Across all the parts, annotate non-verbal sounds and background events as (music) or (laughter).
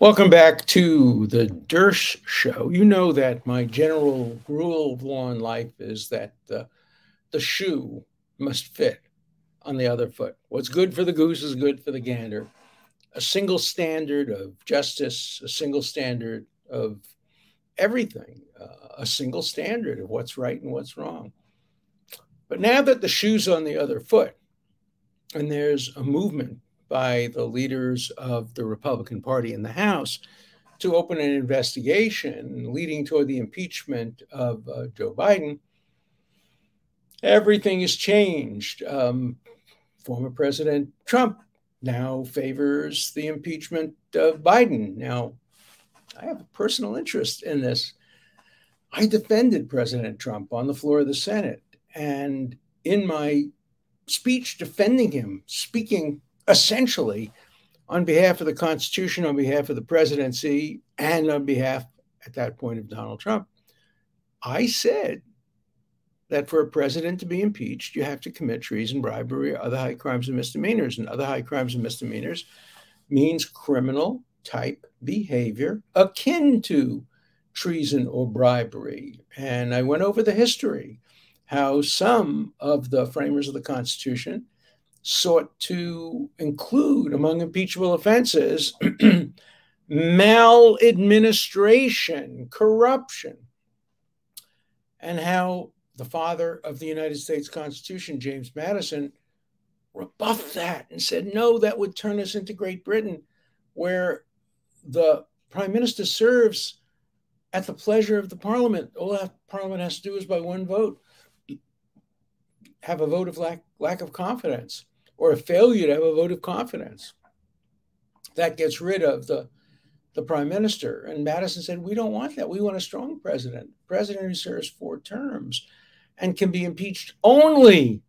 Welcome back to the Dershow. You know that my general rule of law in life is that the, the shoe must fit on the other foot. What's good for the goose is good for the gander. A single standard of justice, a single standard of everything, uh, a single standard of what's right and what's wrong. But now that the shoe's on the other foot, and there's a movement by the leaders of the Republican Party in the House to open an investigation leading toward the impeachment of uh, Joe Biden, everything has changed. Um, former President Trump now favors the impeachment of Biden. Now, I have a personal interest in this. I defended President Trump on the floor of the Senate. And in my speech defending him, speaking essentially on behalf of the Constitution, on behalf of the presidency, and on behalf at that point of Donald Trump, I said that for a president to be impeached, you have to commit treason, bribery, or other high crimes and misdemeanors. And other high crimes and misdemeanors means criminal type behavior akin to treason or bribery. And I went over the history, how some of the framers of the Constitution sought to include among impeachable offenses (clears throat) maladministration, corruption, and how the father of the United States Constitution, James Madison, rebuffed that and said, no, that would turn us into Great Britain, where the prime minister serves at the pleasure of the parliament. All that parliament has to do is by one vote have a vote of lack, lack of confidence or a failure to have a vote of confidence. That gets rid of the, the prime minister. And Madison said, We don't want that. We want a strong president, president who serves four terms and can be impeached only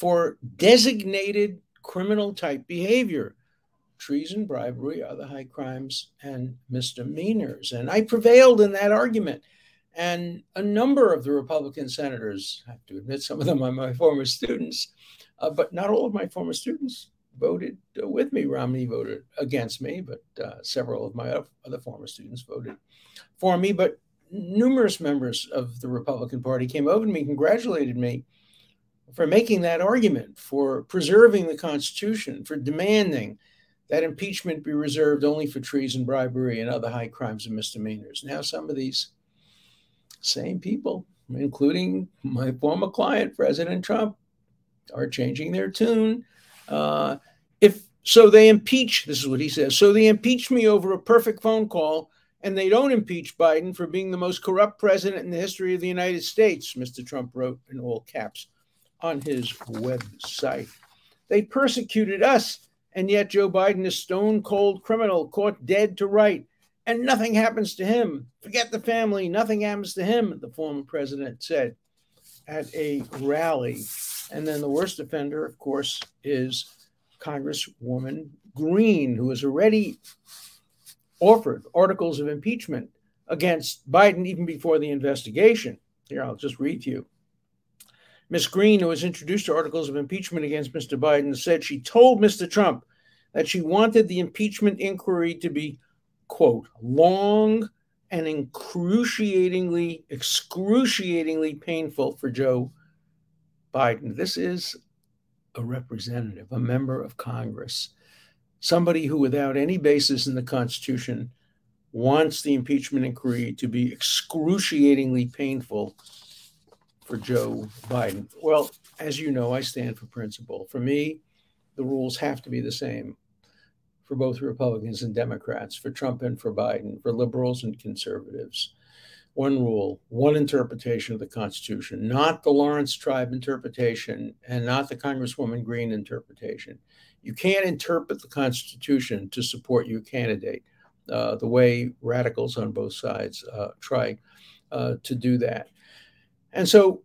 for designated criminal type behavior treason, bribery, other high crimes, and misdemeanors. And I prevailed in that argument. And a number of the Republican senators, I have to admit, some of them are my former students, uh, but not all of my former students voted uh, with me. Romney voted against me, but uh, several of my other former students voted for me. But numerous members of the Republican Party came over to me, congratulated me for making that argument, for preserving the Constitution, for demanding that impeachment be reserved only for treason, bribery, and other high crimes and misdemeanors. Now, some of these same people, including my former client, President Trump, are changing their tune. Uh, if so, they impeach. This is what he says. So they impeach me over a perfect phone call, and they don't impeach Biden for being the most corrupt president in the history of the United States. Mr. Trump wrote in all caps on his website. They persecuted us, and yet Joe Biden is stone cold criminal, caught dead to right, and nothing happens to him. Forget the family, nothing happens to him. The former president said at a rally and then the worst offender, of course, is Congresswoman Greene, who has already offered articles of impeachment against Biden even before the investigation. Here, I'll just read to you. Ms. Greene, who has introduced articles of impeachment against Mr. Biden, said she told Mr. Trump that she wanted the impeachment inquiry to be, quote, long and excruciatingly, excruciatingly painful for Joe Biden. This is a representative, a member of Congress, somebody who, without any basis in the Constitution, wants the impeachment inquiry to be excruciatingly painful for Joe Biden. Well, as you know, I stand for principle. For me, the rules have to be the same for both Republicans and Democrats, for Trump and for Biden, for liberals and conservatives one rule, one interpretation of the Constitution, not the Laurence Tribe interpretation and not the Congresswoman Greene interpretation. you can't interpret the Constitution to support your candidate uh, the way radicals on both sides uh, try uh, to do that. And so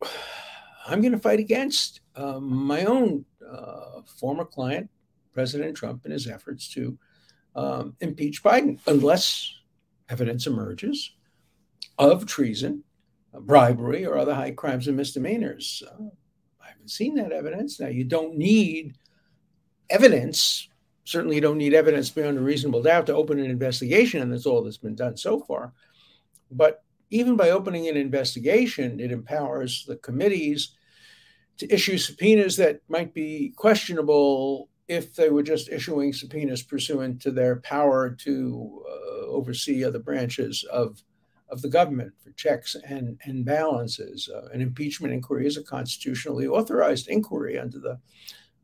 I'm going to fight against um, my own uh, former client, President Trump, in his efforts to um, impeach Biden, unless evidence emerges of treason, bribery, or other high crimes and misdemeanors. Uh, I haven't seen that evidence. Now, you don't need evidence. Certainly, you don't need evidence beyond a reasonable doubt to open an investigation, and that's all that's been done so far. But even by opening an investigation, it empowers the committees to issue subpoenas that might be questionable if they were just issuing subpoenas pursuant to their power to uh, oversee other branches of, of the government for checks and, and balances. Uh, an impeachment inquiry is a constitutionally authorized inquiry under the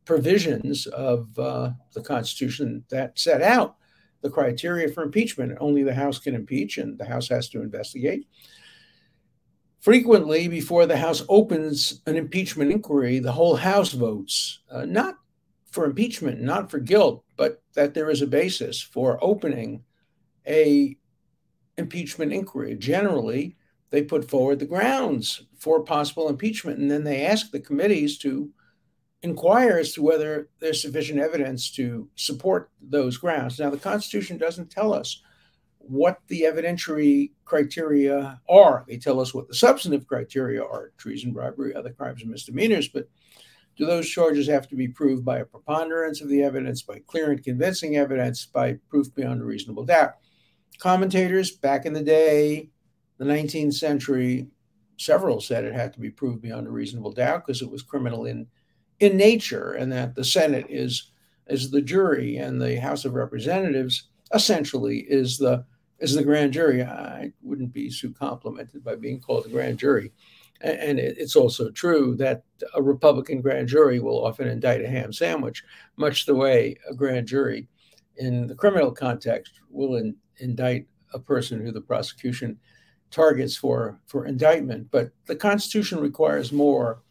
provisions of uh, the Constitution that set out the criteria for impeachment. Only the House can impeach, and the House has to investigate. Frequently, before the House opens an impeachment inquiry, the whole House votes, uh, not for impeachment, not for guilt, but that there is a basis for opening a impeachment inquiry. Generally, they put forward the grounds for possible impeachment, and then they ask the committees to inquire as to whether there's sufficient evidence to support those grounds. Now, the Constitution doesn't tell us what the evidentiary criteria are. They tell us what the substantive criteria are treason, bribery, other crimes and misdemeanors. But do those charges have to be proved by a preponderance of the evidence, by clear and convincing evidence, by proof beyond a reasonable doubt? Commentators back in the day, the 19th century, several said it had to be proved beyond a reasonable doubt because it was criminal in in nature, and that the Senate is is the jury and the House of Representatives essentially is the is the grand jury. I wouldn't be so complimented by being called a grand jury. And it's also true that a Republican grand jury will often indict a ham sandwich, much the way a grand jury in the criminal context will in, indict a person who the prosecution targets for, for indictment. But the Constitution requires more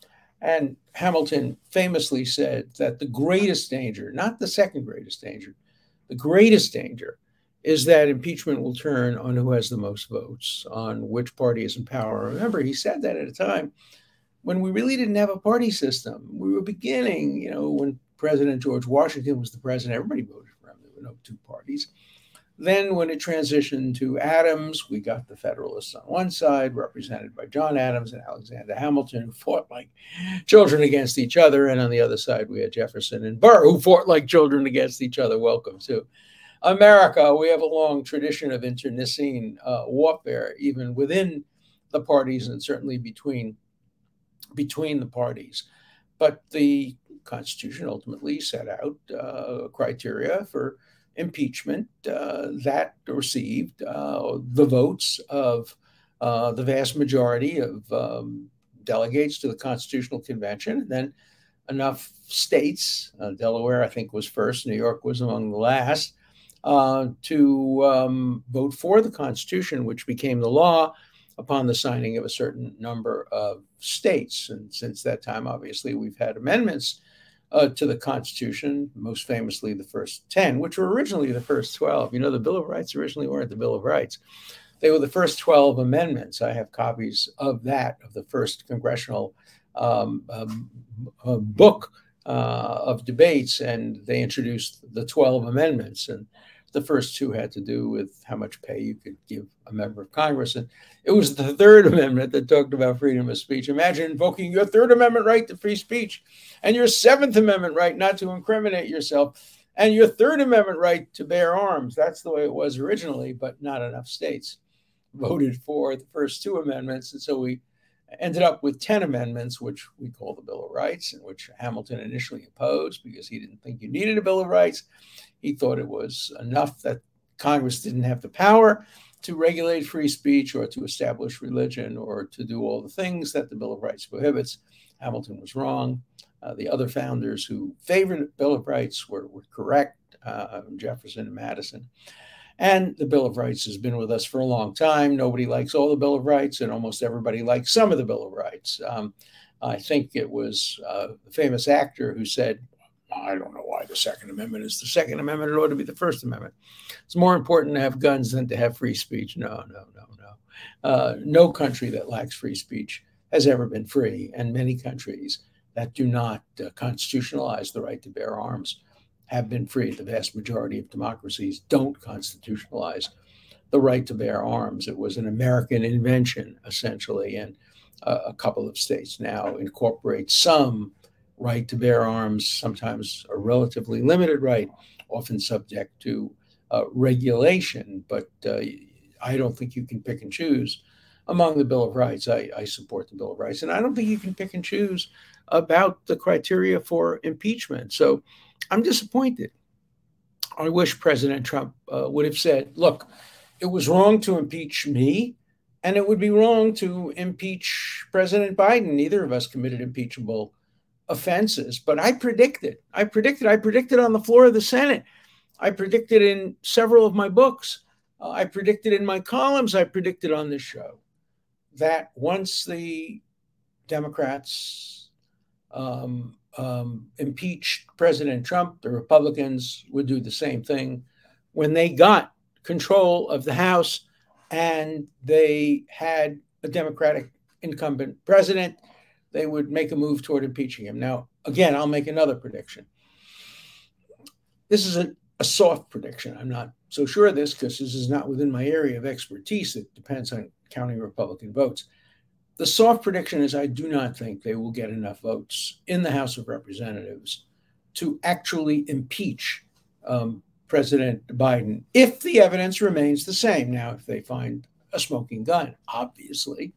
and Hamilton famously said that the greatest danger, not the second greatest danger, the greatest danger is that impeachment will turn on who has the most votes, on which party is in power. Remember, he said that at a time when we really didn't have a party system. We were beginning, you know, when President George Washington was the president, everybody voted for him. There were no two parties. Then, when it transitioned to Adams, we got the Federalists on one side, represented by John Adams and Alexander Hamilton, who fought like children against each other. And on the other side, we had Jefferson and Burr, who fought like children against each other. Welcome to America. We have a long tradition of internecine uh, warfare, even within the parties and certainly between between the parties. But the Constitution ultimately set out uh, criteria for impeachment uh, that received uh, the votes of uh, the vast majority of um, delegates to the Constitutional Convention. And then enough states, Delaware, I think, was first, New York was among the last, uh, to um, vote for the Constitution, which became the law upon the signing of a certain number of states. And since that time, obviously, we've had amendments uh, to the Constitution, most famously the first 10, which were originally the first 12. You know, the Bill of Rights originally weren't the Bill of Rights. They were the first 12 amendments. I have copies of that, of the first congressional um, um, uh, book uh, of debates, and they introduced the 12 amendments. And the first two had to do with how much pay you could give a member of Congress. And it was the Third Amendment that talked about freedom of speech. Imagine invoking your Third Amendment right to free speech and your Seventh Amendment right not to incriminate yourself and your Third Amendment right to bear arms. That's the way it was originally, but not enough states voted for the first two amendments. And so we ended up with 10 amendments, which we call the Bill of Rights, and which Hamilton initially opposed because he didn't think you needed a Bill of Rights. He thought it was enough that Congress didn't have the power to regulate free speech or to establish religion or to do all the things that the Bill of Rights prohibits. Hamilton was wrong. Uh, the other founders who favored the Bill of Rights were, were correct, uh, Jefferson and Madison. And the Bill of Rights has been with us for a long time. Nobody likes all the Bill of Rights, and almost everybody likes some of the Bill of Rights. Um, I think it was uh, a famous actor who said, I don't know why the Second Amendment is the Second Amendment. It ought to be the First Amendment. It's more important to have guns than to have free speech. No, no, no, no. Uh, no country that lacks free speech has ever been free, and many countries that do not uh, constitutionalize the right to bear arms have been free. The vast majority of democracies don't constitutionalize the right to bear arms. It was an American invention, essentially, and uh, a couple of states now incorporate some right to bear arms, sometimes a relatively limited right, often subject to uh, regulation. But uh, I don't think you can pick and choose among the Bill of Rights. I, I, support the Bill of Rights. And I don't think you can pick and choose about the criteria for impeachment. So I'm disappointed. I wish President Trump uh, would have said, look, it was wrong to impeach me, and it would be wrong to impeach President Biden. Neither of us committed impeachable offenses, but I predicted, I predicted, I predicted on the floor of the Senate. I predicted in several of my books. Uh, I predicted in my columns. I predicted on this show that once the Democrats um, um, impeached President Trump, the Republicans would do the same thing when they got control of the House and they had a Democratic incumbent president, they would make a move toward impeaching him. Now, again, I'll make another prediction. This is a, a soft prediction. I'm not so sure of this because this is not within my area of expertise. It depends on counting Republican votes. The soft prediction is I do not think they will get enough votes in the House of Representatives to actually impeach um, President Biden if the evidence remains the same. Now, if they find a smoking gun, obviously,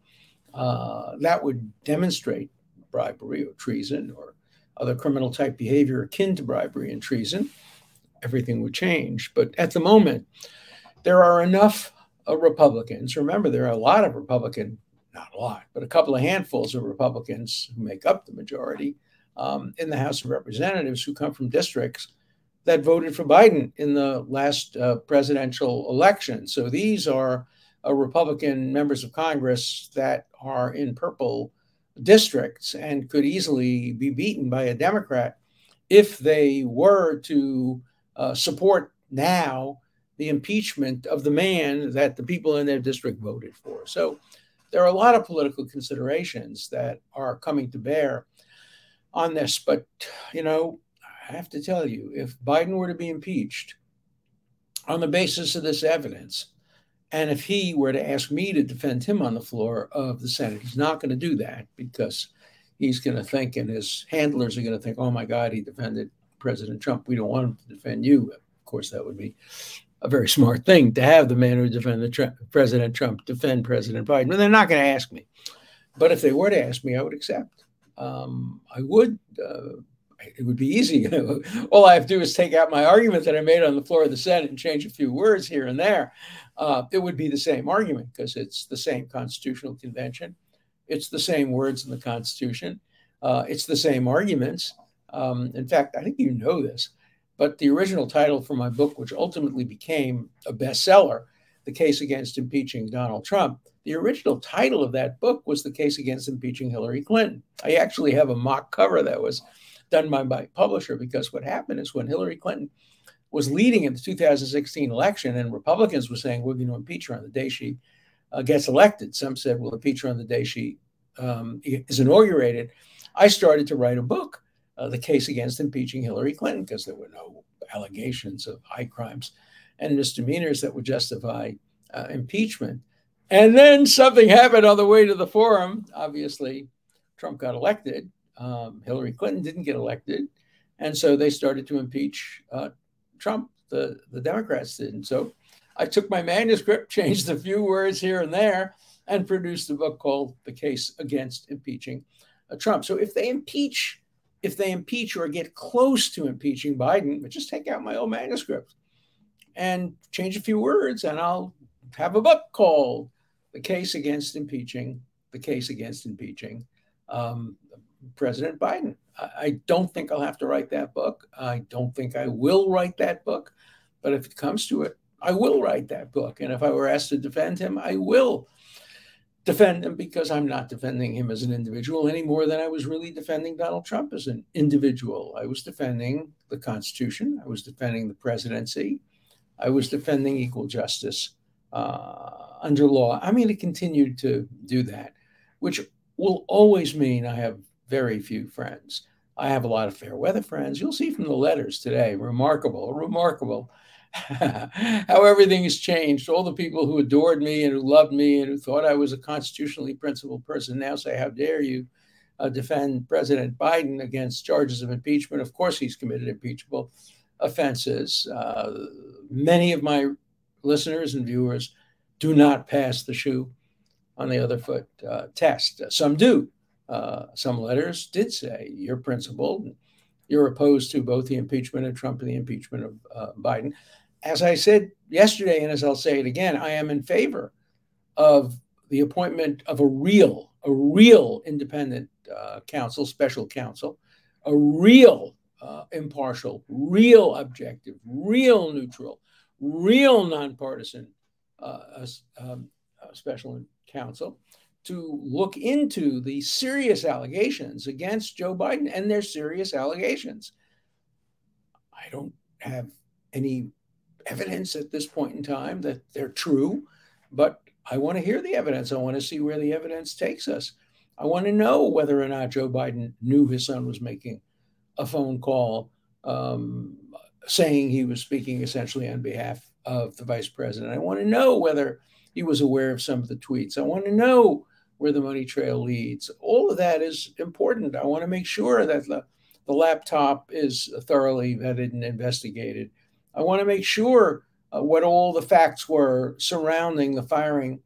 uh, that would demonstrate bribery or treason or other criminal type behavior akin to bribery and treason. Everything would change. But at the moment, there are enough uh, Republicans. Remember, there are a lot of Republican not a lot, but a couple of handfuls of Republicans who make up the majority um, in the House of Representatives who come from districts that voted for Biden in the last uh, presidential election. So these are uh, Republican members of Congress that are in purple districts and could easily be beaten by a Democrat if they were to uh, support now the impeachment of the man that the people in their district voted for. So there are a lot of political considerations that are coming to bear on this. But, you know, I have to tell you, if Biden were to be impeached on the basis of this evidence, and if he were to ask me to defend him on the floor of the Senate, he's not going to do that because he's going to think, and his handlers are going to think, oh my God, he defended President Trump. We don't want him to defend you. Of course, that would be a very smart thing to have the man who defended Trump, President Trump defend President Biden. They're not going to ask me. But if they were to ask me, I would accept. Um, I would. Uh, it would be easy. (laughs) All I have to do is take out my argument that I made on the floor of the Senate and change a few words here and there. Uh, it would be the same argument because it's the same constitutional convention. It's the same words in the Constitution. Uh, it's the same arguments. Um, in fact, I think you know this. But the original title for my book, which ultimately became a bestseller, The Case Against Impeaching Donald Trump, the original title of that book was The Case Against Impeaching Hillary Clinton. I actually have a mock cover that was done by my publisher because what happened is when Hillary Clinton was leading in the 2016 election and Republicans were saying we're going to impeach her on the day she uh, gets elected. Some said we'll impeach her on the day she um, is inaugurated. I started to write a book uh, the case against impeaching Hillary Clinton because there were no allegations of high crimes and misdemeanors that would justify uh, impeachment. And then something happened on the way to the forum. Obviously, Trump got elected. Um, Hillary Clinton didn't get elected. And so they started to impeach uh, Trump. The, the Democrats did. And so I took my manuscript, (laughs) changed a few words here and there, and produced a book called The Case Against Impeaching uh, Trump. So if they impeach if they impeach or get close to impeaching Biden, just take out my old manuscript and change a few words, and I'll have a book called "The Case Against Impeaching." The case against impeaching um, President Biden. I, I don't think I'll have to write that book. I don't think I will write that book, but if it comes to it, I will write that book. And if I were asked to defend him, I will. Defend him because I'm not defending him as an individual any more than I was really defending Donald Trump as an individual. I was defending the Constitution, I was defending the presidency, I was defending equal justice uh, under law. I'm going to continue to do that, which will always mean I have very few friends. I have a lot of fair weather friends. You'll see from the letters today, remarkable, remarkable (laughs) how everything has changed. All the people who adored me and who loved me and who thought I was a constitutionally principled person now say, How dare you uh, defend President Biden against charges of impeachment? Of course, he's committed impeachable offenses. Uh, many of my listeners and viewers do not pass the shoe on the other foot uh, test. Some do. Uh, some letters did say you're principled. You're opposed to both the impeachment of Trump and the impeachment of uh, Biden as I said yesterday, and as I'll say it again, I am in favor of the appointment of a real, a real independent uh, counsel, special counsel, a real uh, impartial, real objective, real neutral, real nonpartisan uh, um, special counsel to look into the serious allegations against Joe Biden and their serious allegations. I don't have any evidence at this point in time that they're true, but I want to hear the evidence. I want to see where the evidence takes us. I want to know whether or not Joe Biden knew his son was making a phone call um, saying he was speaking essentially on behalf of the vice president. I want to know whether he was aware of some of the tweets. I want to know where the money trail leads. All of that is important. I want to make sure that the, the laptop is thoroughly vetted and investigated. I want to make sure uh, what all the facts were surrounding the firing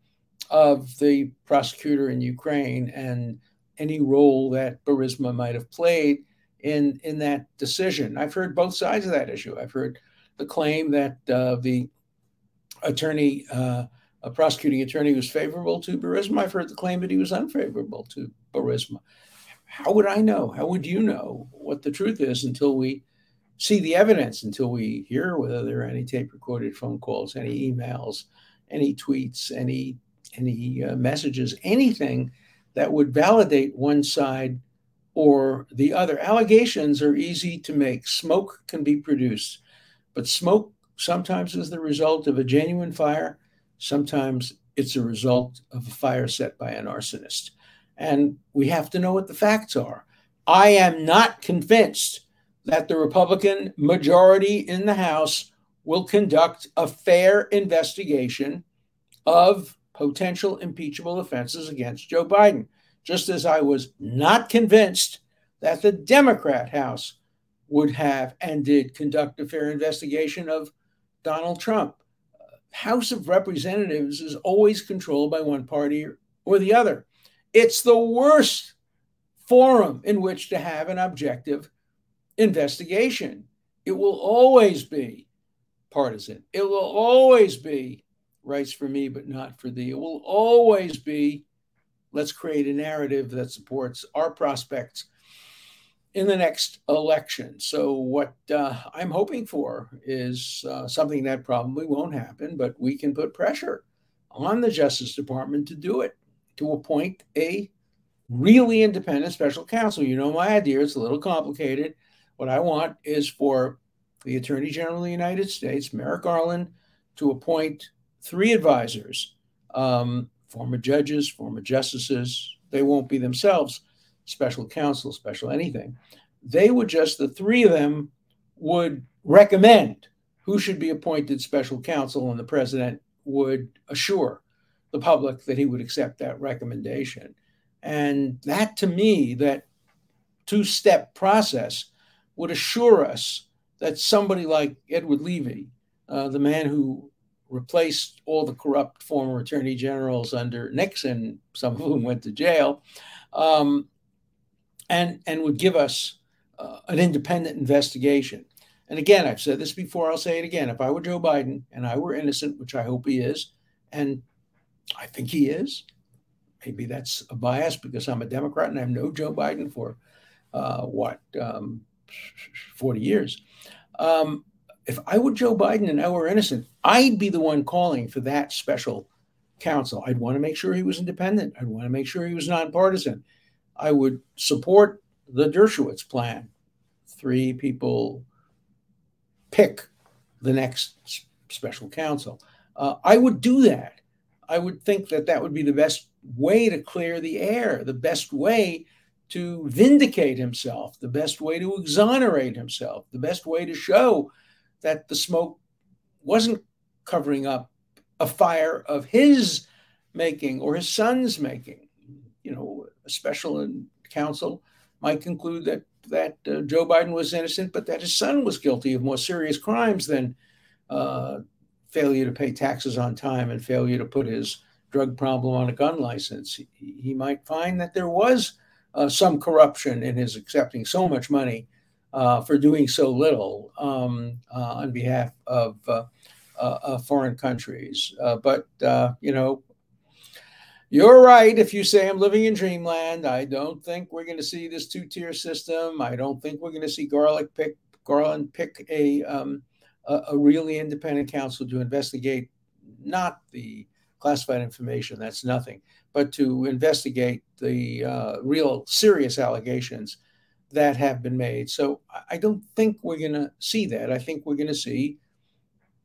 of the prosecutor in Ukraine and any role that Burisma might have played in in that decision. I've heard both sides of that issue. I've heard the claim that uh, the attorney, uh, a prosecuting attorney, was favorable to Burisma. I've heard the claim that he was unfavorable to Burisma. How would I know? How would you know what the truth is until we see the evidence until we hear whether there are any tape recorded phone calls, any emails, any tweets, any any uh, messages, anything that would validate one side or the other. Allegations are easy to make. Smoke can be produced, but smoke sometimes is the result of a genuine fire. Sometimes it's a result of a fire set by an arsonist. And we have to know what the facts are. I am not convinced that the Republican majority in the House will conduct a fair investigation of potential impeachable offenses against Joe Biden, just as I was not convinced that the Democrat House would have and did conduct a fair investigation of Donald Trump. House of Representatives is always controlled by one party or the other. It's the worst forum in which to have an objective investigation. It will always be partisan. It will always be rights for me, but not for thee. It will always be let's create a narrative that supports our prospects in the next election. So, what uh, I'm hoping for is uh, something that probably won't happen, but we can put pressure on the Justice Department to do it, to appoint a really independent special counsel. You know, my idea, it's a little complicated. What I want is for the Attorney General of the United States, Merrick Garland, to appoint three advisors, um, former judges, former justices. They won't be themselves special counsel, special anything. They would just, the three of them would recommend who should be appointed special counsel, and the president would assure the public that he would accept that recommendation. And that to me, that two step process would assure us that somebody like Edward Levi, uh, the man who replaced all the corrupt former attorney generals under Nixon, some of whom went to jail, um, and and would give us uh, an independent investigation. And again, I've said this before. I'll say it again. If I were Joe Biden and I were innocent, which I hope he is, and I think he is, maybe that's a bias because I'm a Democrat and I've known Joe Biden for uh, what um, 40 years. Um, if I were Joe Biden and I were innocent, I'd be the one calling for that special counsel. I'd want to make sure he was independent. I'd want to make sure he was nonpartisan. I would support the Dershowitz plan. Three people pick the next special counsel. Uh, I would do that. I would think that that would be the best way to clear the air, the best way to vindicate himself, the best way to exonerate himself, the best way to show that the smoke wasn't covering up a fire of his making or his son's making. You know, a special counsel might conclude that that uh, Joe Biden was innocent, but that his son was guilty of more serious crimes than uh, failure to pay taxes on time and failure to put his drug problem on a gun license. He, he might find that there was uh, some corruption in his accepting so much money uh, for doing so little um, uh, on behalf of uh, uh, foreign countries. But, you know, you're right if you say I'm living in dreamland. I don't think we're going to see this two tier system. I don't think we're going to see Garlic pick Garland pick a, um, a, a really independent counsel to investigate not the classified information. That's nothing, but to investigate the uh, real serious allegations that have been made. So I don't think we're going to see that. I think we're going to see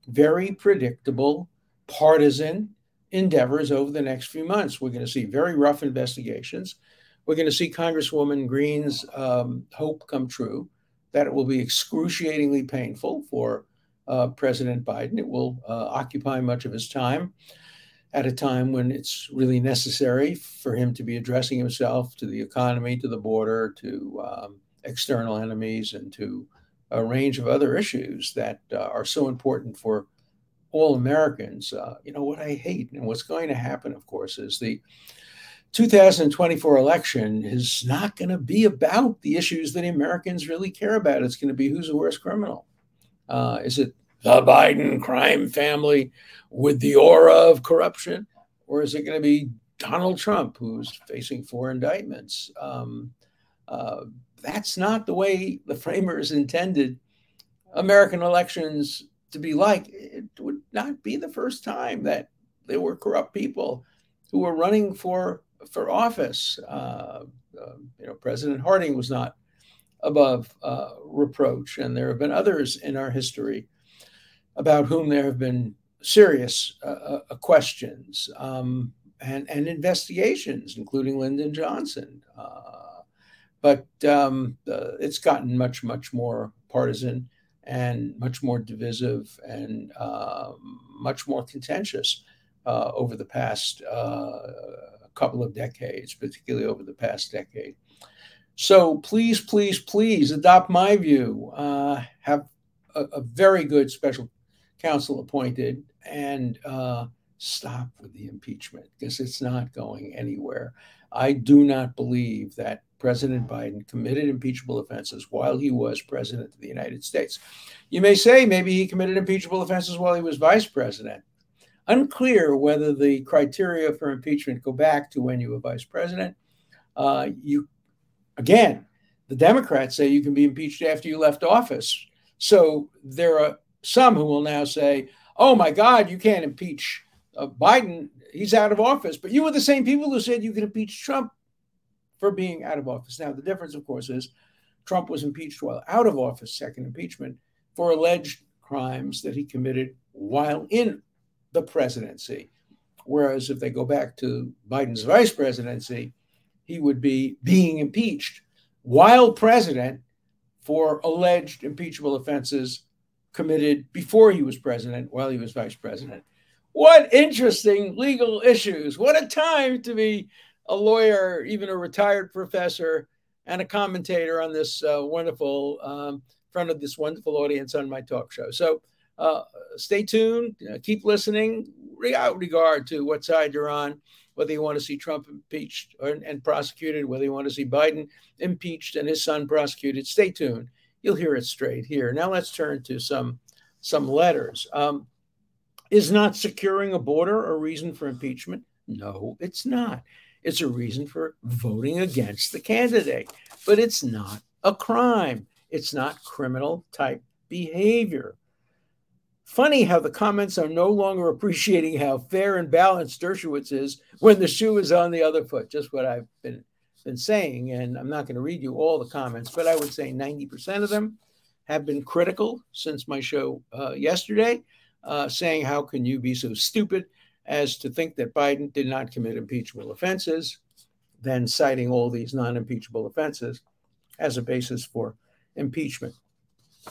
very predictable partisan endeavors over the next few months. We're going to see very rough investigations. We're going to see Congresswoman Greene's um, hope come true that it will be excruciatingly painful for uh, President Biden. It will uh, occupy much of his time at a time when it's really necessary for him to be addressing himself to the economy, to the border, to um, external enemies, and to a range of other issues that uh, are so important for all Americans. Uh, you know, what I hate and what's going to happen, of course, is the 2024 election is not going to be about the issues that Americans really care about. It's going to be who's the worst criminal. Uh, is it the Biden crime family with the aura of corruption? Or is it going to be Donald Trump, who's facing four indictments? Um, uh, that's not the way the framers intended American elections to be like. It would not be the first time that there were corrupt people who were running for for office. Uh, uh, you know, President Harding was not above uh, reproach, and there have been others in our history about whom there have been serious uh, uh, questions um, and, and investigations, including Lyndon Johnson. Uh, but um, it's gotten much, much more partisan and much more divisive and uh, much more contentious uh, over the past uh, couple of decades, particularly over the past decade. So please, please, please adopt my view. have a, a very good special counsel appointed and uh, stop with the impeachment because it's not going anywhere. I do not believe that President Biden committed impeachable offenses while he was president of the United States. You may say maybe he committed impeachable offenses while he was vice president. Unclear whether the criteria for impeachment go back to when you were vice president. Uh, you again, the Democrats say you can be impeached after you left office. So there are some who will now say, oh my God, you can't impeach uh, Biden. He's out of office. But you were the same people who said you can impeach Trump for being out of office. Now, the difference, of course, is Trump was impeached while out of office, second impeachment, for alleged crimes that he committed while in the presidency. Whereas if they go back to Biden's vice presidency, he would be being impeached while president for alleged impeachable offenses committed before he was president, while he was vice president. What interesting legal issues. What a time to be a lawyer, even a retired professor, and a commentator on this uh, wonderful, um, front of this wonderful audience on my talk show. So uh, stay tuned, uh, keep listening, without regard to what side you're on, whether you want to see Trump impeached or, and prosecuted, whether you want to see Biden impeached and his son prosecuted. Stay tuned you'll hear it straight here. Now let's turn to some some letters. Um, is not securing a border a reason for impeachment? No, it's not. It's a reason for voting against the candidate, but it's not a crime. It's not criminal type behavior. Funny how the comments are no longer appreciating how fair and balanced Dershowitz is when the shoe is on the other foot. Just what I've been been saying, and I'm not going to read you all the comments, but I would say 90% of them have been critical since my show uh, yesterday, uh, saying, How can you be so stupid as to think that Biden did not commit impeachable offenses, then citing all these non impeachable offenses as a basis for impeachment?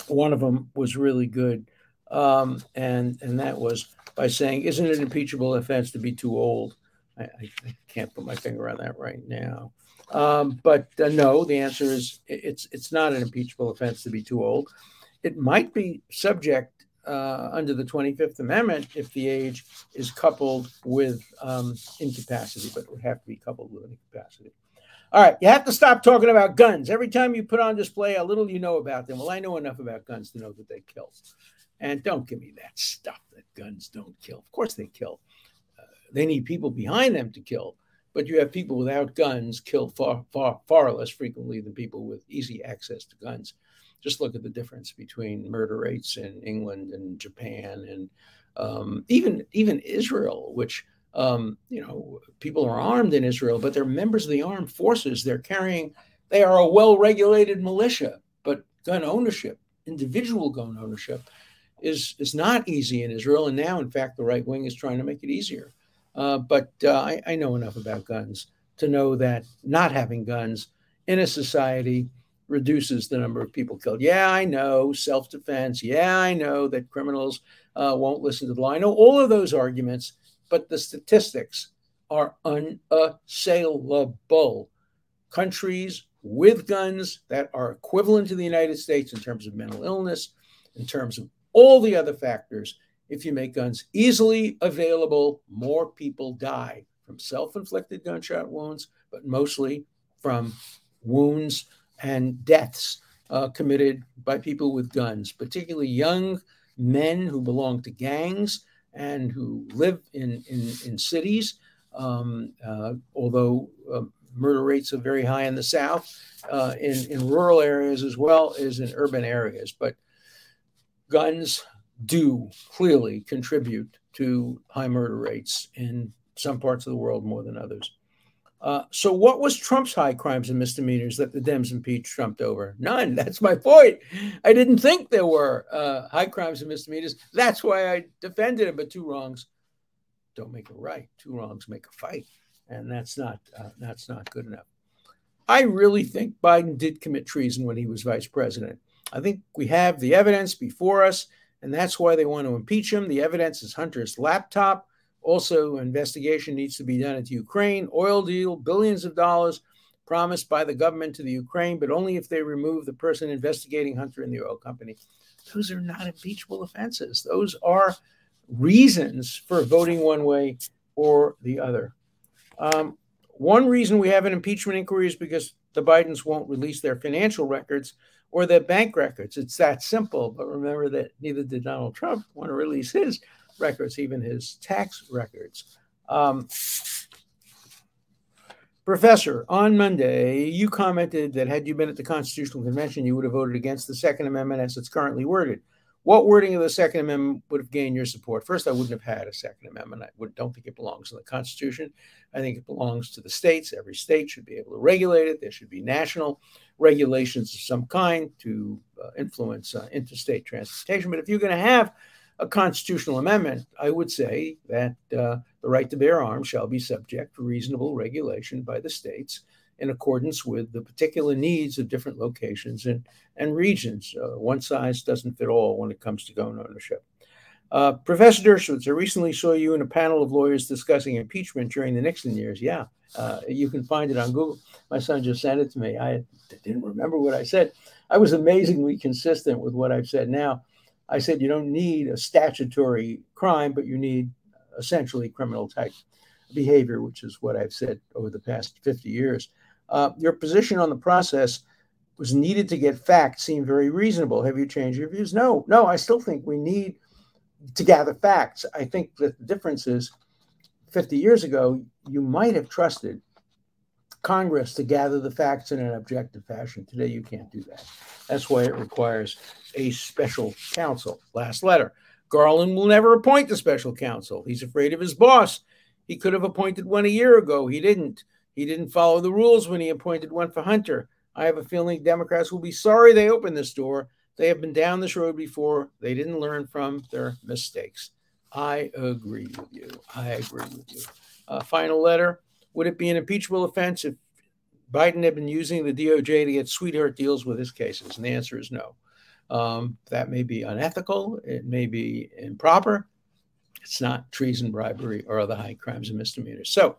One of them was really good, um, and, and that was by saying, Isn't it an impeachable offense to be too old? I, I can't put my finger on that right now. Um, but uh, no, the answer is it's it's not an impeachable offense to be too old. It might be subject uh, under the 25th Amendment if the age is coupled with um, incapacity, but it would have to be coupled with incapacity. All right, you have to stop talking about guns. Every time you put on display a little you know about them. Well, I know enough about guns to know that they kill. And don't give me that stuff that guns don't kill. Of course they kill. Uh, they need people behind them to kill but you have people without guns kill far, far, far less frequently than people with easy access to guns. Just look at the difference between murder rates in England and Japan and um, even even Israel, which um, you know people are armed in Israel, but they're members of the armed forces. They're carrying, they are a well-regulated militia, but gun ownership, individual gun ownership, is is not easy in Israel. And now, in fact, the right wing is trying to make it easier. Uh, but uh, I, I, know enough about guns to know that not having guns in a society reduces the number of people killed. Yeah, I know self defense. Yeah, I know that criminals uh, won't listen to the law. I know all of those arguments, but the statistics are unassailable. Countries with guns that are equivalent to the United States in terms of mental illness, in terms of all the other factors, if you make guns easily available, more people die from self inflicted gunshot wounds, but mostly from wounds and deaths uh, committed by people with guns, particularly young men who belong to gangs and who live in, in, in cities. Um, uh, although uh, murder rates are very high in the South, uh, in, in rural areas as well as in urban areas. But guns do clearly contribute to high murder rates in some parts of the world more than others. Uh, so, what was Trump's high crimes and misdemeanors that the Dems impeached Trump over? None. (laughs) That's my point. I didn't think there were uh, high crimes and misdemeanors. That's why I defended him. But two wrongs don't make a right. Two wrongs make a fight, and that's not uh, that's not good enough. I really think Biden did commit treason when he was vice president. I think we have the evidence before us and that's why they want to impeach him. The evidence is Hunter's laptop. Also, investigation needs to be done into Ukraine. Oil deal, billions of dollars promised by the government to the Ukraine, but only if they remove the person investigating Hunter and the oil company. Those are not impeachable offenses. Those are reasons for voting one way or the other. Um, one reason we have an impeachment inquiry is because the Bidens won't release their financial records or their bank records. It's that simple. But remember that neither did Donald Trump want to release his records, even his tax records. Um, Professor, on Monday, you commented that had you been at the Constitutional Convention, you would have voted against the Second Amendment as it's currently worded. What wording of the Second Amendment would have gained your support? First, I wouldn't have had a Second Amendment. I would, don't think it belongs in the Constitution. I think it belongs to the states. Every state should be able to regulate it. There should be national regulations of some kind to uh, influence uh, interstate transportation. But if you're going to have a constitutional amendment, I would say that uh, the right to bear arms shall be subject to reasonable regulation by the states in accordance with the particular needs of different locations and, and regions. Uh, one size doesn't fit all when it comes to gun ownership. Uh, Professor Dershowitz, I recently saw you in a panel of lawyers discussing impeachment during the Nixon years. Yeah, uh, you can find it on Google. My son just sent it to me. I didn't remember what I said. I was amazingly consistent with what I've said now. I said you don't need a statutory crime, but you need essentially criminal type behavior, which is what I've said over the past 50 years. Uh, your position on the process was needed to get facts seemed very reasonable. Have you changed your views? No, no, I still think we need to gather facts. I think that the difference is 50 years ago, you might have trusted Congress to gather the facts in an objective fashion. Today, you can't do that. That's why it requires a special counsel. Last letter. Garland will never appoint the special counsel. He's afraid of his boss. He could have appointed one a year ago. He didn't. He didn't follow the rules when he appointed one for Hunter. I have a feeling Democrats will be sorry they opened this door. They have been down this road before. They didn't learn from their mistakes. I agree with you. I agree with you. Uh, final letter. Would it be an impeachable offense if Biden had been using the DOJ to get sweetheart deals with his cases? And the answer is no. Um, that may be unethical. It may be improper. It's not treason, bribery, or other high crimes and misdemeanors. So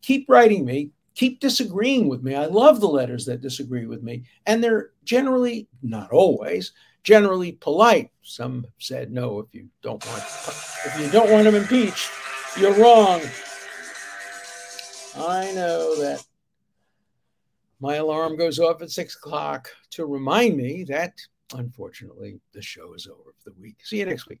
keep writing me. Keep disagreeing with me. I love the letters that disagree with me. And they're generally, not always, generally polite. Some said no, if you don't want if you don't want him impeached, you're wrong. I know that my alarm goes off at six o'clock to remind me that unfortunately the show is over for the week. See you next week.